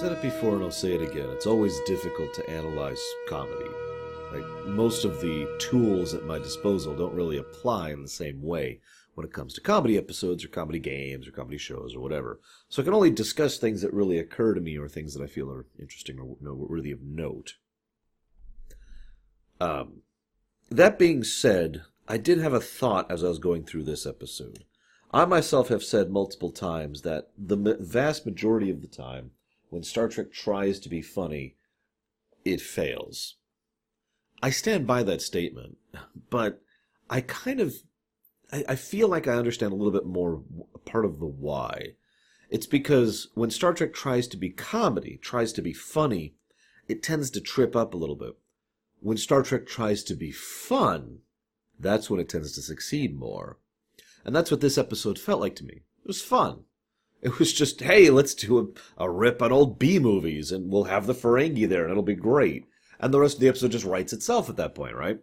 Said it before and I'll say it again. It's always difficult to analyze comedy. Like, most of the tools at my disposal don't really apply in the same way when it comes to comedy episodes or comedy games or comedy shows or whatever. So I can only discuss things that really occur to me or things that I feel are interesting or worthy of note. Um, that being said, I did have a thought as I was going through this episode. I myself have said multiple times that the vast majority of the time, when Star Trek tries to be funny, it fails. I stand by that statement, but I kind of, I, I feel like I understand a little bit more part of the why. It's because when Star Trek tries to be comedy, tries to be funny, it tends to trip up a little bit. When Star Trek tries to be fun, that's when it tends to succeed more. And that's what this episode felt like to me. It was fun. It was just, hey, let's do a, a rip on old B movies and we'll have the Ferengi there and it'll be great. And the rest of the episode just writes itself at that point, right?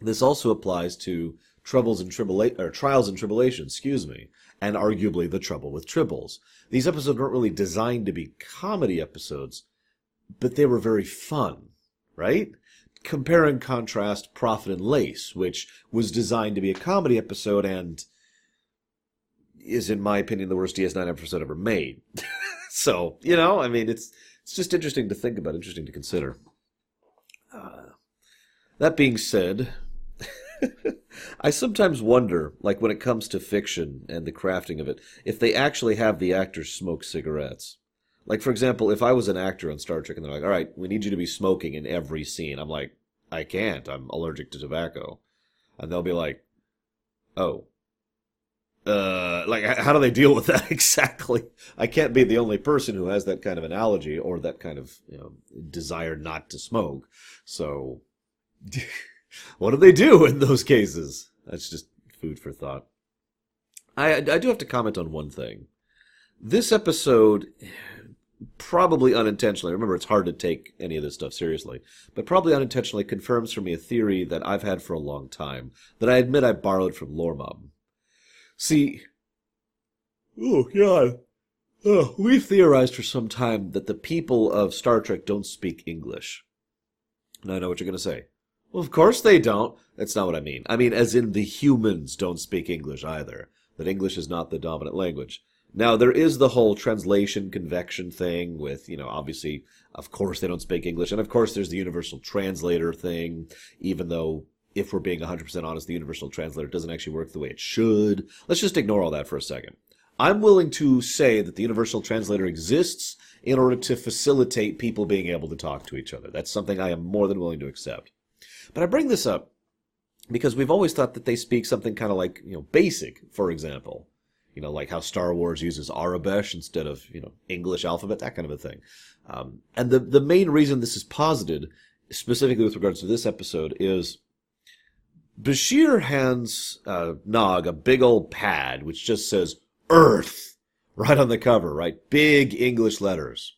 This also applies to troubles and tribula- or trials and tribulations, excuse me, and arguably the trouble with tribbles. These episodes weren't really designed to be comedy episodes, but they were very fun, right? compare and contrast Profit and Lace, which was designed to be a comedy episode and is, in my opinion, the worst DS9 episode ever made. so, you know, I mean, it's it's just interesting to think about, interesting to consider. Uh, that being said, I sometimes wonder, like when it comes to fiction and the crafting of it, if they actually have the actors smoke cigarettes. Like, for example, if I was an actor on Star Trek and they're like, all right, we need you to be smoking in every scene, I'm like, I can't. I'm allergic to tobacco. And they'll be like, oh. Uh, like, how do they deal with that exactly? I can't be the only person who has that kind of analogy or that kind of you know, desire not to smoke. So, what do they do in those cases? That's just food for thought. I, I do have to comment on one thing. This episode probably unintentionally, remember it's hard to take any of this stuff seriously, but probably unintentionally confirms for me a theory that I've had for a long time, that I admit I borrowed from Lore Mob. See, oh god, uh, oh, we've theorized for some time that the people of Star Trek don't speak English. And I know what you're going to say. Well, of course they don't. That's not what I mean. I mean, as in the humans don't speak English either. That English is not the dominant language. Now, there is the whole translation convention thing with, you know, obviously, of course, they don't speak English. And of course, there's the universal translator thing, even though, if we're being 100% honest, the universal translator doesn't actually work the way it should. Let's just ignore all that for a second. I'm willing to say that the universal translator exists in order to facilitate people being able to talk to each other. That's something I am more than willing to accept. But I bring this up because we've always thought that they speak something kind of like, you know, basic, for example you know, like how Star Wars uses Aurebesh instead of, you know, English alphabet, that kind of a thing. Um, and the, the main reason this is posited, specifically with regards to this episode, is Bashir hands uh, Nog a big old pad which just says Earth right on the cover, right? Big English letters.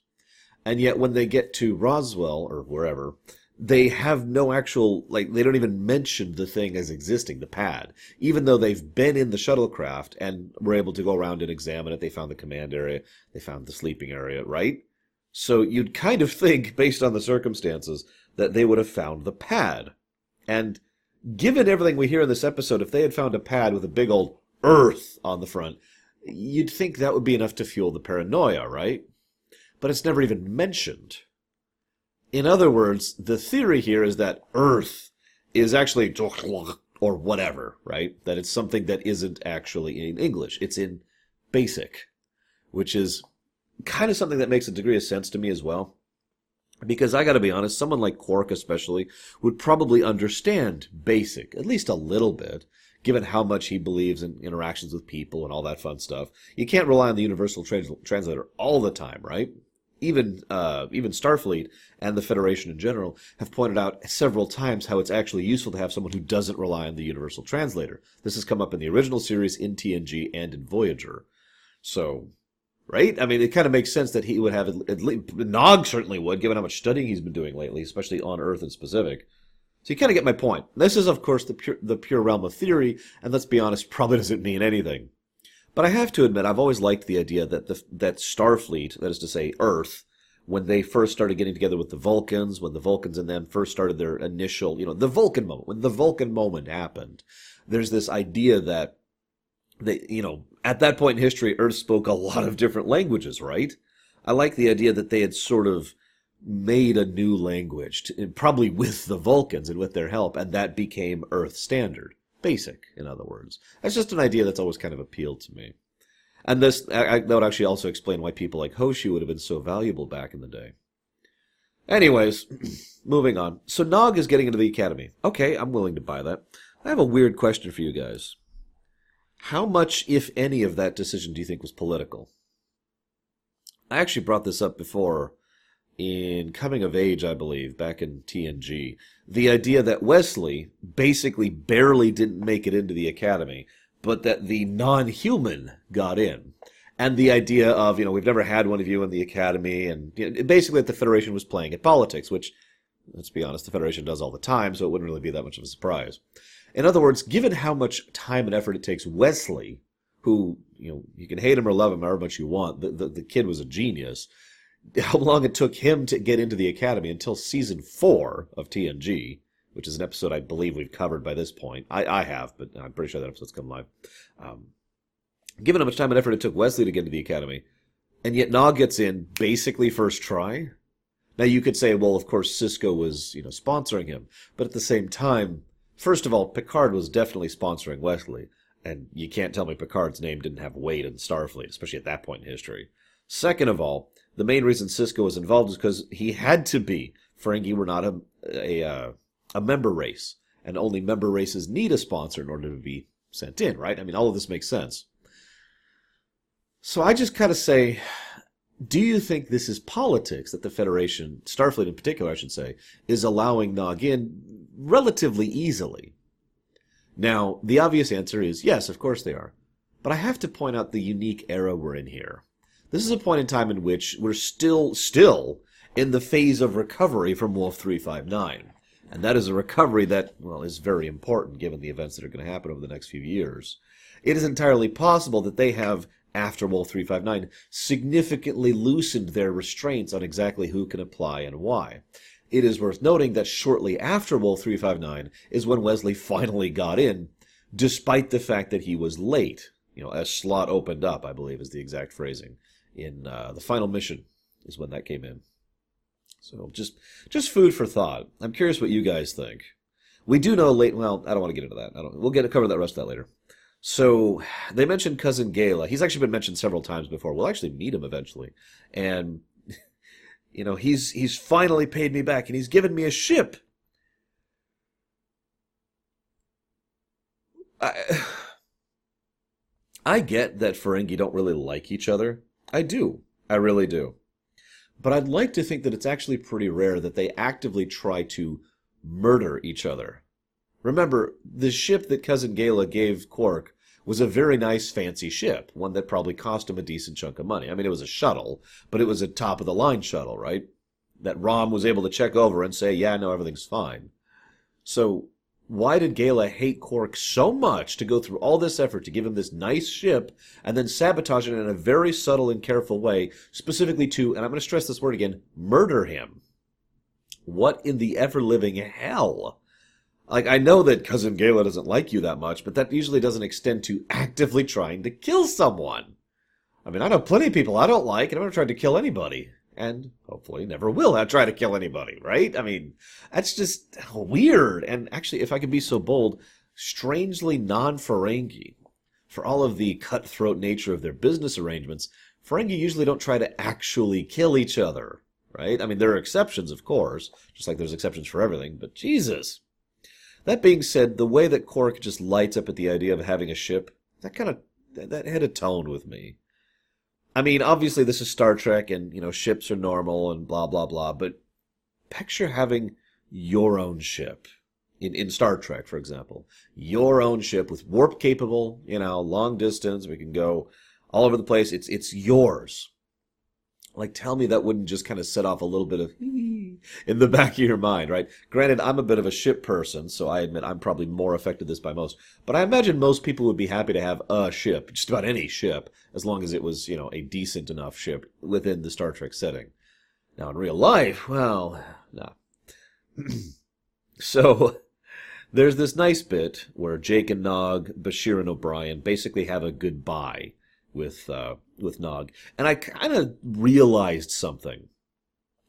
And yet when they get to Roswell or wherever, they have no actual like they don't even mention the thing as existing the pad even though they've been in the shuttlecraft and were able to go around and examine it they found the command area they found the sleeping area right so you'd kind of think based on the circumstances that they would have found the pad and given everything we hear in this episode if they had found a pad with a big old earth on the front you'd think that would be enough to fuel the paranoia right but it's never even mentioned in other words, the theory here is that Earth is actually or whatever, right? That it's something that isn't actually in English. It's in basic, which is kind of something that makes a degree of sense to me as well. Because I gotta be honest, someone like Quark especially would probably understand basic, at least a little bit, given how much he believes in interactions with people and all that fun stuff. You can't rely on the universal trans- translator all the time, right? even uh, even Starfleet and the Federation in general have pointed out several times how it's actually useful to have someone who doesn't rely on the universal translator. This has come up in the original series, in TNG, and in Voyager. So, right? I mean, it kind of makes sense that he would have at least Nog certainly would, given how much studying he's been doing lately, especially on Earth in specific. So you kind of get my point. This is, of course, the pure, the pure realm of theory, and let's be honest, probably doesn't mean anything. But I have to admit, I've always liked the idea that the, that Starfleet, that is to say, Earth, when they first started getting together with the Vulcans, when the Vulcans and them first started their initial, you know, the Vulcan moment, when the Vulcan moment happened, there's this idea that they, you know, at that point in history, Earth spoke a lot of different languages, right? I like the idea that they had sort of made a new language, to, probably with the Vulcans and with their help, and that became Earth Standard. Basic, in other words. That's just an idea that's always kind of appealed to me. And this I, that would actually also explain why people like Hoshi would have been so valuable back in the day. Anyways, moving on. So Nog is getting into the academy. Okay, I'm willing to buy that. I have a weird question for you guys. How much, if any, of that decision do you think was political? I actually brought this up before in Coming of Age, I believe, back in TNG. The idea that Wesley basically barely didn't make it into the academy, but that the non human got in. And the idea of, you know, we've never had one of you in the academy, and you know, basically that the Federation was playing at politics, which, let's be honest, the Federation does all the time, so it wouldn't really be that much of a surprise. In other words, given how much time and effort it takes Wesley, who, you know, you can hate him or love him however much you want, the, the, the kid was a genius, how long it took him to get into the academy until season four of TNG, which is an episode I believe we've covered by this point. I, I have, but I'm pretty sure that episode's come live. Um, given how much time and effort it took Wesley to get into the academy, and yet Nog gets in basically first try. Now you could say, well, of course Sisko was, you know, sponsoring him, but at the same time, first of all, Picard was definitely sponsoring Wesley, and you can't tell me Picard's name didn't have weight in Starfleet, especially at that point in history. Second of all, the main reason Sisko was involved is because he had to be. Ferengi were not a a, uh, a member race, and only member races need a sponsor in order to be sent in, right? I mean, all of this makes sense. So I just kind of say, do you think this is politics that the Federation, Starfleet in particular, I should say, is allowing Nog in relatively easily? Now, the obvious answer is yes, of course they are. But I have to point out the unique era we're in here. This is a point in time in which we're still, still in the phase of recovery from Wolf 359. And that is a recovery that, well, is very important given the events that are going to happen over the next few years. It is entirely possible that they have, after Wolf 359, significantly loosened their restraints on exactly who can apply and why. It is worth noting that shortly after Wolf 359 is when Wesley finally got in, despite the fact that he was late. You know, a slot opened up, I believe is the exact phrasing in uh, the final mission is when that came in. So just just food for thought. I'm curious what you guys think. We do know late. Well, I don't want to get into that. I don't. We'll get to cover that rest of that later. So they mentioned cousin Gaila. He's actually been mentioned several times before. We'll actually meet him eventually, and you know he's he's finally paid me back, and he's given me a ship. I I get that Ferengi don't really like each other, I do. I really do. But I'd like to think that it's actually pretty rare that they actively try to murder each other. Remember, the ship that Cousin Gaila gave Quark was a very nice, fancy ship, one that probably cost him a decent chunk of money. I mean, it was a shuttle, but it was a top of the line shuttle, right? That Rom was able to check over and say, yeah, no, everything's fine. So why did Gaila hate Quark so much to go through all this effort to give him this nice ship and then sabotage it in a very subtle and careful way, specifically to, and I'm going to stress this word again, murder him? What in the ever living hell? Like, I know that Cousin Gaila doesn't like you that much, but that usually doesn't extend to actively trying to kill someone. I mean, I know plenty of people I don't like, and I've never tried to kill anybody and hopefully never will have try to kill anybody, right? I mean, that's just weird. And actually, if I could be so bold, strangely non Ferengi. For all of the cutthroat nature of their business arrangements, Ferengi usually don't try to actually kill each other, right? I mean, there are exceptions, of course, just like there's exceptions for everything, but Jesus. That being said, the way that Quark just lights up at the idea of having a ship, that kind of, that, had a tone with me. I mean, obviously this is Star Trek and, you know, ships are normal and blah, blah, blah, but picture having your own ship. In, in Star Trek, for example, your own ship with warp capable, you know, long distance. We can go all over the place. It's it's yours. Like, tell me that wouldn't just kind of set off a little bit of in the back of your mind, right? Granted, I'm a bit of a ship person, so I admit I'm probably more affected this by most. But I imagine most people would be happy to have a ship, just about any ship, as long as it was, you know, a decent enough ship within the Star Trek setting. Now, in real life, well, no. so, there's this nice bit where Jake and Nog, Bashir and O'Brien basically have a goodbye with uh, with Nog, and I kind of realized something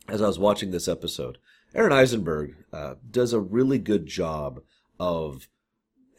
as I was watching this episode. Aaron Eisenberg uh, does a really good job of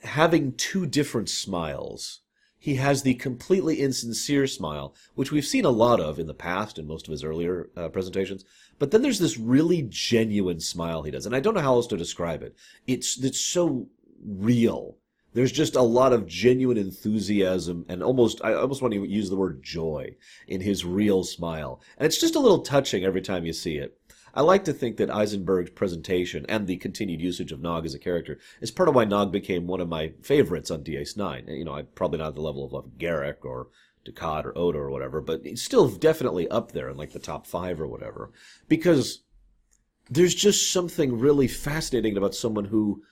having two different smiles. He has the completely insincere smile, which we've seen a lot of in the past in most of his earlier uh, presentations. But then there's this really genuine smile he does, and I don't know how else to describe it. It's it's so real. There's just a lot of genuine enthusiasm and almost I almost want to use the word joy in his real smile, and it's just a little touching every time you see it. I like to think that Eisenberg's presentation and the continued usage of Nog as a character is part of why Nog became one of my favorites on DS9. You know, I'm probably not at the level of Garak or Dukat or Odo or whatever, but it's still definitely up there in like the top five or whatever. Because there's just something really fascinating about someone who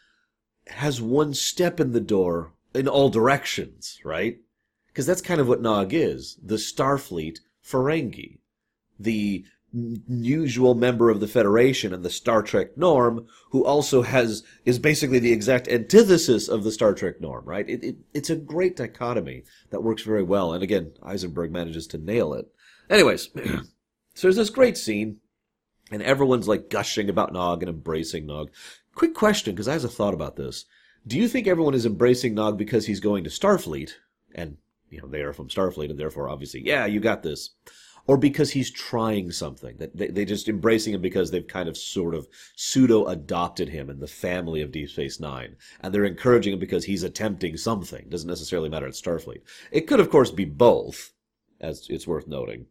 has one step in the door in all directions, right? Because that's kind of what Nog is the Starfleet Ferengi. The usual member of the Federation and the Star Trek norm, who also has is basically the exact antithesis of the Star Trek norm, right? It, it, it's a great dichotomy that works very well, and again, Eisenberg manages to nail it. Anyways, so there's this great scene, and everyone's like gushing about Nog and embracing Nog. Quick question, because I have a thought about this. Do you think everyone is embracing Nog because he's going to Starfleet, and you know they are from Starfleet, and therefore obviously, yeah, you got this? or because he's trying something that they, they just embracing him because they've kind of sort of pseudo adopted him in the family of Deep Space Nine, and they're encouraging him because he's attempting something. Doesn't necessarily matter at Starfleet. It could, of course, be both, as it's worth noting.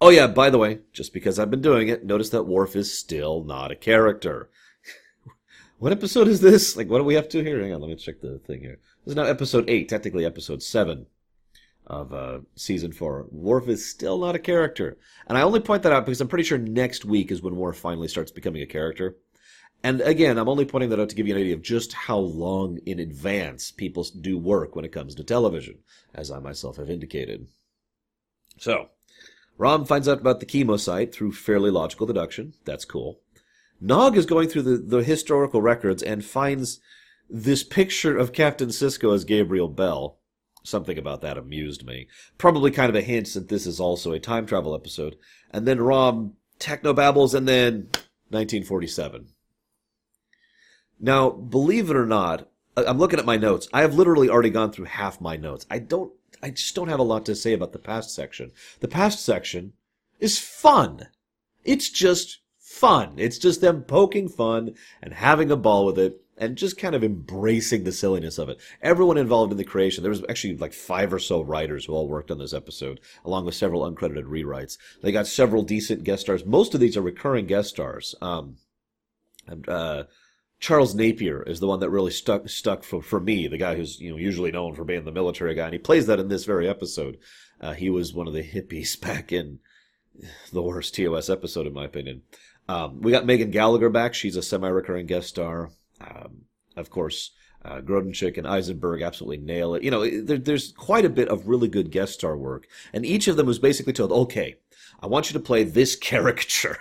Oh yeah, by the way, just because I've been doing it, notice that Worf is still not a character. What episode is this? Like, what do we have to here? Hang on, let me check the thing here. This is now episode eight, technically episode seven of uh, season four. Worf is still not a character, and I only point that out because I'm pretty sure next week is when Worf finally starts becoming a character. And again, I'm only pointing that out to give you an idea of just how long in advance people do work when it comes to television, as I myself have indicated. So, Rom finds out about the kemocite through fairly logical deduction. That's cool. Nog is going through the, the historical records and finds this picture of Captain Sisko as Gabriel Bell Something about that amused me. Probably kind of a hint that this is also a time travel episode. And then Rom technobabbles, and then 1947. Now, believe it or not, I'm looking at my notes. I have literally already gone through half my notes. I don't, I just don't have a lot to say about the past section. The past section is fun. It's just fun. It's just them poking fun and having a ball with it and just kind of embracing the silliness of it. Everyone involved in the creation, there was actually like five or so writers who all worked on this episode, along with several uncredited rewrites. They got several decent guest stars. Most of these are recurring guest stars. Um, uh, Charles Napier is the one that really stuck stuck for, for me, the guy who's you know usually known for being the military guy, and he plays that in this very episode. Uh, he was one of the hippies back in the worst TOS episode, in my opinion. Um, we got Megan Gallagher back. She's a semi-recurring guest star. Um, of course, uh, Grodenchik and Eisenberg absolutely nail it. You know, there, there's quite a bit of really good guest star work, and each of them was basically told, "Okay, I want you to play this caricature."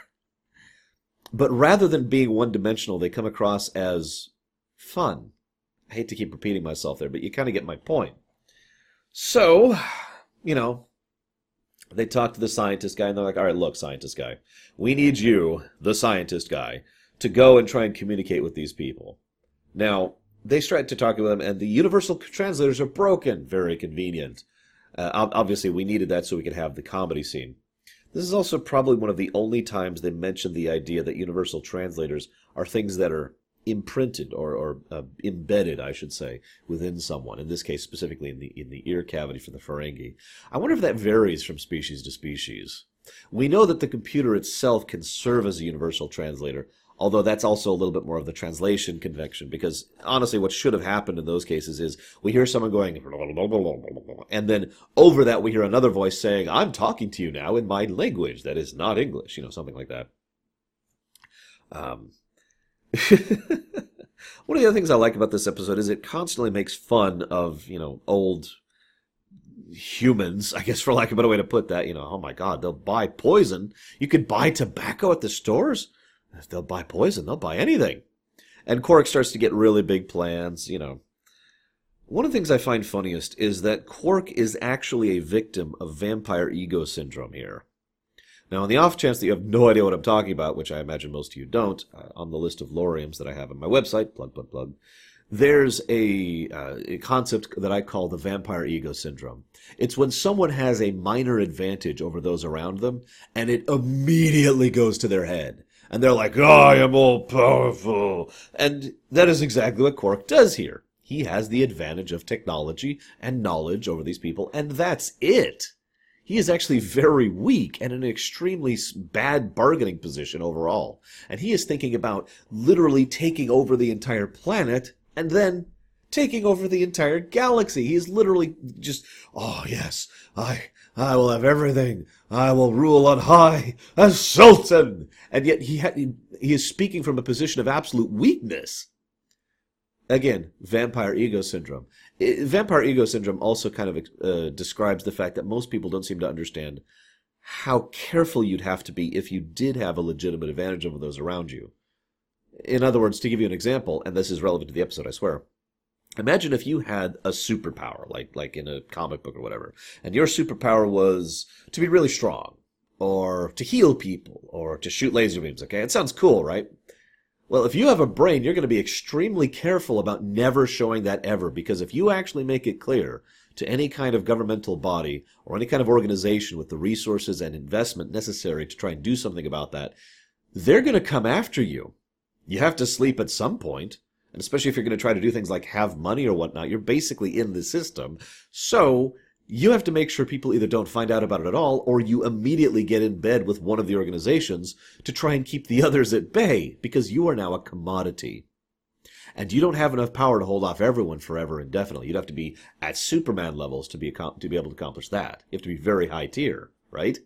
But rather than being one-dimensional, they come across as fun. I hate to keep repeating myself there, but you kind of get my point. So, you know, they talk to the scientist guy, and they're like, "All right, look, scientist guy, we need you, the scientist guy, to go and try and communicate with these people. Now, they start to talk to them, and the universal translators are broken. Very convenient. Uh, obviously, we needed that so we could have the comedy scene. This is also probably one of the only times they mention the idea that universal translators are things that are imprinted or, or uh, embedded, I should say, within someone. In this case, specifically in the in the ear cavity for the Ferengi. I wonder if that varies from species to species. We know that the computer itself can serve as a universal translator, Although that's also a little bit more of the translation convention, because honestly, what should have happened in those cases is we hear someone going, and then over that we hear another voice saying, I'm talking to you now in my language that is not English, you know, something like that. Um, one of the other things I like about this episode is it constantly makes fun of, you know, old humans, I guess for lack of a better way to put that, you know, oh my god, they'll buy poison. You could buy tobacco at the stores. If they'll buy poison, they'll buy anything. And Quark starts to get really big plans, you know. One of the things I find funniest is that Quark is actually a victim of vampire ego syndrome here. Now, on the off chance that you have no idea what I'm talking about, which I imagine most of you don't, uh, on the list of loriums that I have on my website, plug, plug, plug, there's a, uh, a, concept that I call the vampire ego syndrome. It's when someone has a minor advantage over those around them, and it immediately goes to their head. And they're like, oh, I am all powerful. And that is exactly what Quark does here. He has the advantage of technology and knowledge over these people, and that's it he is actually very weak and in an extremely bad bargaining position overall. And he is thinking about literally taking over the entire planet and then taking over the entire galaxy. He is literally just, oh yes, I, I will have everything. I will rule on high as Sultan. And yet he, ha- he is speaking from a position of absolute weakness. Again, vampire ego syndrome. Vampire ego syndrome also kind of uh, describes the fact that most people don't seem to understand how careful you'd have to be if you did have a legitimate advantage over those around you. In other words, to give you an example, and this is relevant to the episode, I swear. Imagine if you had a superpower, like like in a comic book or whatever, and your superpower was to be really strong, or to heal people, or to shoot laser beams. Okay, it sounds cool, right? Well, if you have a brain, you're going to be extremely careful about never showing that ever, because if you actually make it clear to any kind of governmental body or any kind of organization with the resources and investment necessary to try and do something about that, they're going to come after you. You have to sleep at some point, and especially if you're going to try to do things like have money or whatnot, you're basically in the system. So you have to make sure people either don't find out about it at all or you immediately get in bed with one of the organizations to try and keep the others at bay because you are now a commodity. And you don't have enough power to hold off everyone forever indefinitely. You'd have to be at Superman levels to be to be able to accomplish that. You have to be very high tier, right?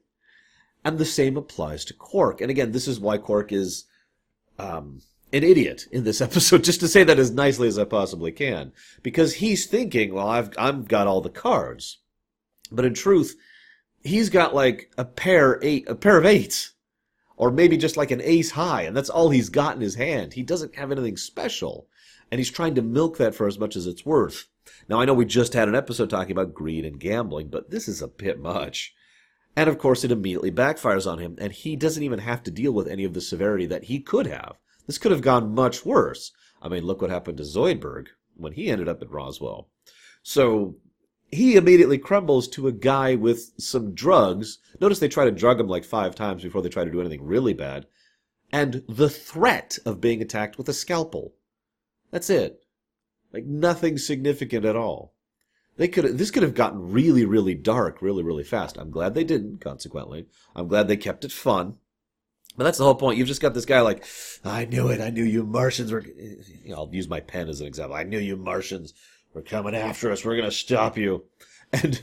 And the same applies to Quark. And again, this is why Quark is um, an idiot in this episode, just to say that as nicely as I possibly can, because he's thinking, well, I've I've got all the cards. But in truth, he's got like a pair eight, a pair of eights, or maybe just like an ace high, and that's all he's got in his hand. He doesn't have anything special, and he's trying to milk that for as much as it's worth. Now I know we just had an episode talking about greed and gambling, but this is a bit much. And of course, it immediately backfires on him, and he doesn't even have to deal with any of the severity that he could have. This could have gone much worse. I mean, look what happened to Zoidberg when he ended up at Roswell. So he immediately crumbles to a guy with some drugs. Notice they try to drug him like five times before they try to do anything really bad. And the threat of being attacked with a scalpel. That's it. Like nothing significant at all. They could this could have gotten really, really dark really, really fast. I'm glad they didn't, consequently. I'm glad they kept it fun. But that's the whole point. You've just got this guy like, I knew it. I knew you Martians were. You know, I'll use my pen as an example. I knew you Martians we're coming after us. We're going to stop you. And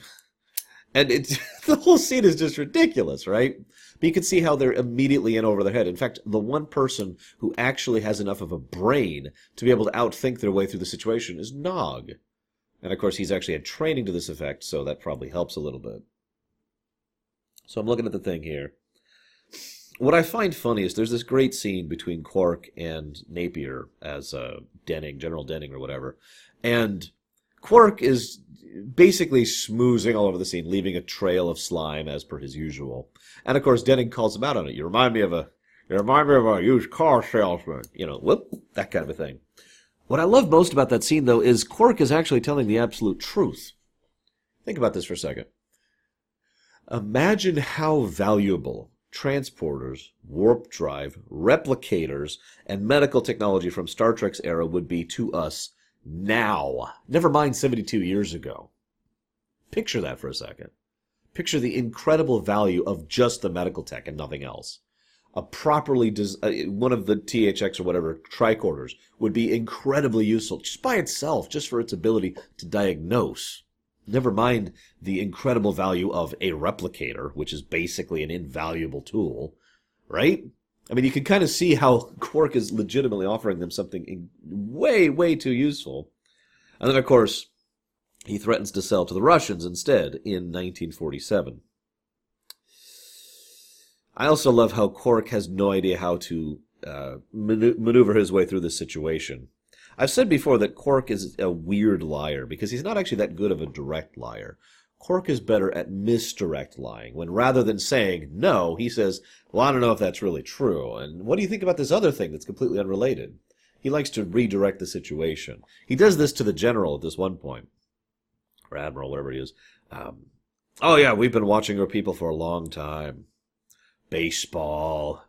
and it's the whole scene is just ridiculous, right? But you can see how they're immediately in over their head. In fact, the one person who actually has enough of a brain to be able to outthink their way through the situation is Nog. And of course, he's actually had training to this effect, so that probably helps a little bit. So I'm looking at the thing here. What I find funny is there's this great scene between Quark and Napier as uh, Denning, General Denning or whatever. And Quark is basically smoozing all over the scene, leaving a trail of slime as per his usual. And of course, Denning calls him out on it. You remind me of a, you remind me of a used car salesman. You know, whoop, that kind of a thing. What I love most about that scene, though, is Quark is actually telling the absolute truth. Think about this for a second. Imagine how valuable transporters, warp drive, replicators, and medical technology from Star Trek's era would be to us now. Never mind 72 years ago. Picture that for a second. Picture the incredible value of just the medical tech and nothing else. A properly des- uh, one of the THX or whatever tricorders would be incredibly useful just by itself, just for its ability to diagnose. Never mind the incredible value of a replicator, which is basically an invaluable tool, right? I mean, you can kind of see how Quark is legitimately offering them something way, way too useful. And then, of course, he threatens to sell to the Russians instead in 1947. I also love how Quark has no idea how to uh, maneuver his way through this situation. I've said before that Quark is a weird liar because he's not actually that good of a direct liar. Quark is better at misdirect lying, when rather than saying no, he says, Well, I don't know if that's really true. And what do you think about this other thing that's completely unrelated? He likes to redirect the situation. He does this to the general at this one point, or admiral, whatever he is. Um, oh, yeah, we've been watching your people for a long time. Baseball,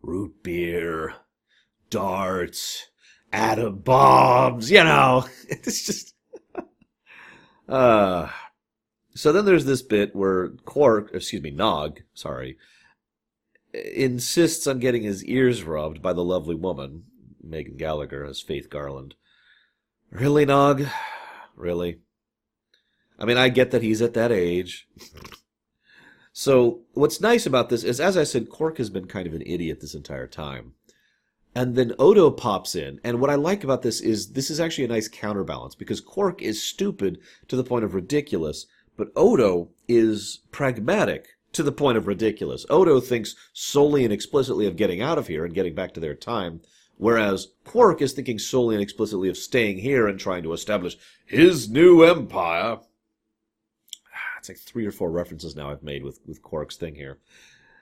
root beer, darts, atom bombs, you know. It's just. uh, so then there's this bit where Quark, excuse me, Nog, sorry, insists on getting his ears rubbed by the lovely woman, Megan Gallagher as Faith Garland. Really, Nog? Really? I mean, I get that he's at that age. so, what's nice about this is, as I said, Quark has been kind of an idiot this entire time. And then Odo pops in, and what I like about this is this is actually a nice counterbalance because Quark is stupid to the point of ridiculous, but Odo is pragmatic to the point of ridiculous. Odo thinks solely and explicitly of getting out of here and getting back to their time, whereas Quark is thinking solely and explicitly of staying here and trying to establish his new empire. Ah, it's like three or four references now I've made with, with Quark's thing here.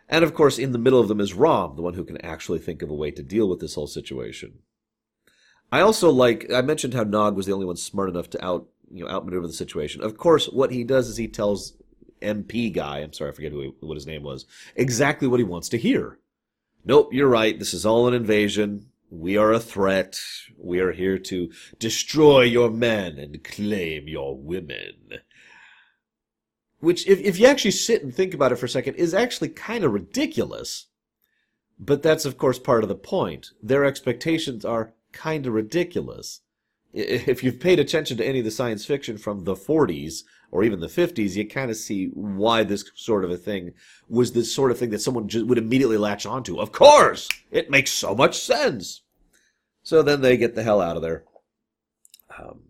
And of course, in the middle of them is Rom, the one who can actually think of a way to deal with this whole situation. I also like, I mentioned how Nog was the only one smart enough to out you know outmaneuver the situation. Of course, what he does is he tells MP guy, I'm sorry, I forget who he, what his name was, exactly what he wants to hear. Nope, you're right. This is all an invasion. We are a threat. We are here to destroy your men and claim your women. Which, if, if you actually sit and think about it for a second, is actually kind of ridiculous. But that's, of course, part of the point. Their expectations are kind of ridiculous if you've paid attention to any of the science fiction from the 40s or even the 50s, you kind of see why this sort of a thing was the sort of thing that someone would immediately latch onto. Of course! It makes so much sense! So then they get the hell out of there. Um,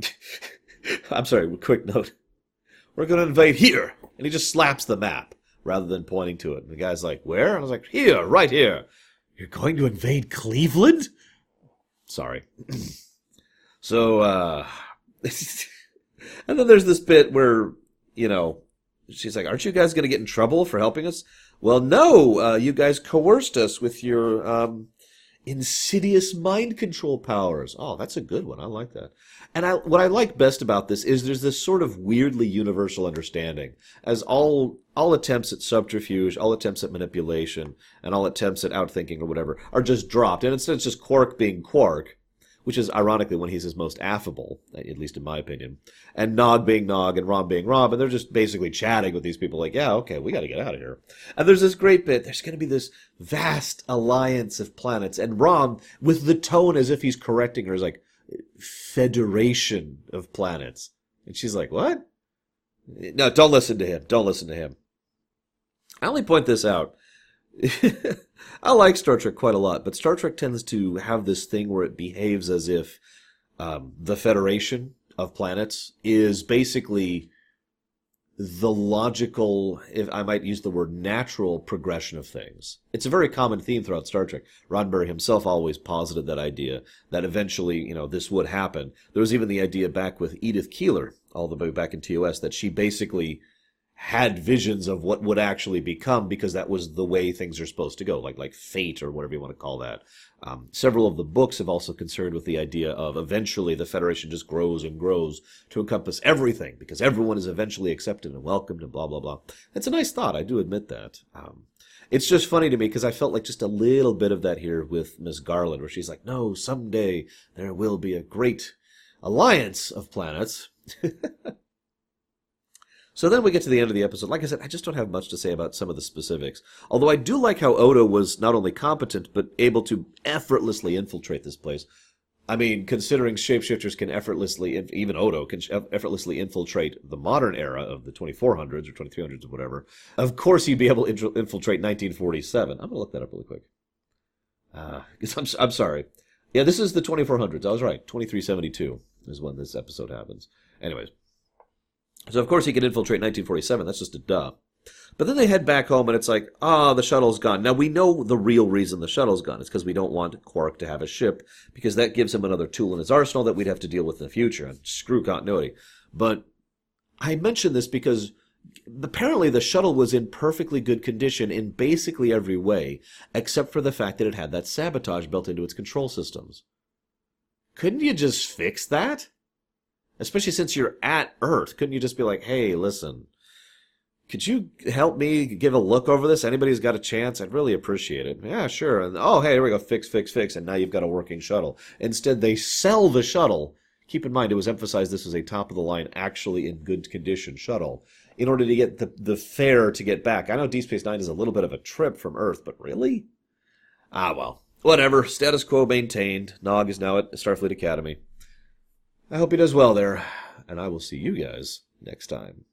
I'm sorry, quick note. We're going to invade here! And he just slaps the map rather than pointing to it. And the guy's like, Where? And I was like, Here, right here. You're going to invade Cleveland? Sorry. So, uh, and then there's this bit where, you know, she's like, aren't you guys going to get in trouble for helping us? Well, no, uh, you guys coerced us with your, um, insidious mind control powers. Oh, that's a good one. I like that. And I, what I like best about this is there's this sort of weirdly universal understanding as all, all attempts at subterfuge, all attempts at manipulation, and all attempts at outthinking or whatever are just dropped. And instead it's just Quark being Quark which is ironically when he's his most affable, at least in my opinion. And Nog being Nog and Rom being Rom, and they're just basically chatting with these people like, yeah, okay, we got to get out of here. And there's this great bit. There's going to be this vast alliance of planets, and Rom, with the tone as if he's correcting her, is like, federation of planets. And she's like, what? No, don't listen to him. Don't listen to him. I only point this out I like Star Trek quite a lot, but Star Trek tends to have this thing where it behaves as if um, the Federation of planets is basically the logical, if I might use the word natural progression of things. It's a very common theme throughout Star Trek. Roddenberry himself always posited that idea that eventually, you know, this would happen. There was even the idea back with Edith Keeler, all the way back in TOS, that she basically had visions of what would actually become because that was the way things are supposed to go, like like fate or whatever you want to call that. Um, several of the books have also concerned with the idea of eventually the Federation just grows and grows to encompass everything because everyone is eventually accepted and welcomed and blah blah blah. It's a nice thought, I do admit that. Um, it's just funny to me because I felt like just a little bit of that here with Miss Garland, where she's like, "No, someday there will be a great alliance of planets." So then we get to the end of the episode. Like I said, I just don't have much to say about some of the specifics. Although I do like how Odo was not only competent, but able to effortlessly infiltrate this place. I mean, considering shapeshifters can effortlessly, even Odo can effortlessly infiltrate the modern era of the 2400s or 2300s or whatever, of course he'd be able to infiltrate 1947. I'm going to look that up really quick. Uh, I'm, I'm sorry. Yeah, this is the 2400s. I was right. 2372 is when this episode happens. Anyways. So, of course, he can infiltrate 1947. That's just a duh. But then they head back home, and it's like, ah, the shuttle's gone. Now, we know the real reason the shuttle's gone. It's because we don't want Quark to have a ship, because that gives him another tool in his arsenal that we'd have to deal with in the future. And screw continuity. But I mention this because apparently the shuttle was in perfectly good condition in basically every way, except for the fact that it had that sabotage built into its control systems. Couldn't you just fix that? Especially since you're at Earth. Couldn't you just be like, hey, listen, could you help me give a look over this? Anybody's got a chance? I'd really appreciate it. Yeah, sure. And oh, hey, here we go. Fix, fix, fix. And now you've got a working shuttle. Instead, they sell the shuttle. Keep in mind, it was emphasized this was a top of the line, actually in good condition shuttle in order to get the, the fare to get back. I know Deep Space Nine is a little bit of a trip from Earth, but really? Ah, well. Whatever. Status quo maintained. Nog is now at Starfleet Academy. I hope he does well there, and I will see you guys next time.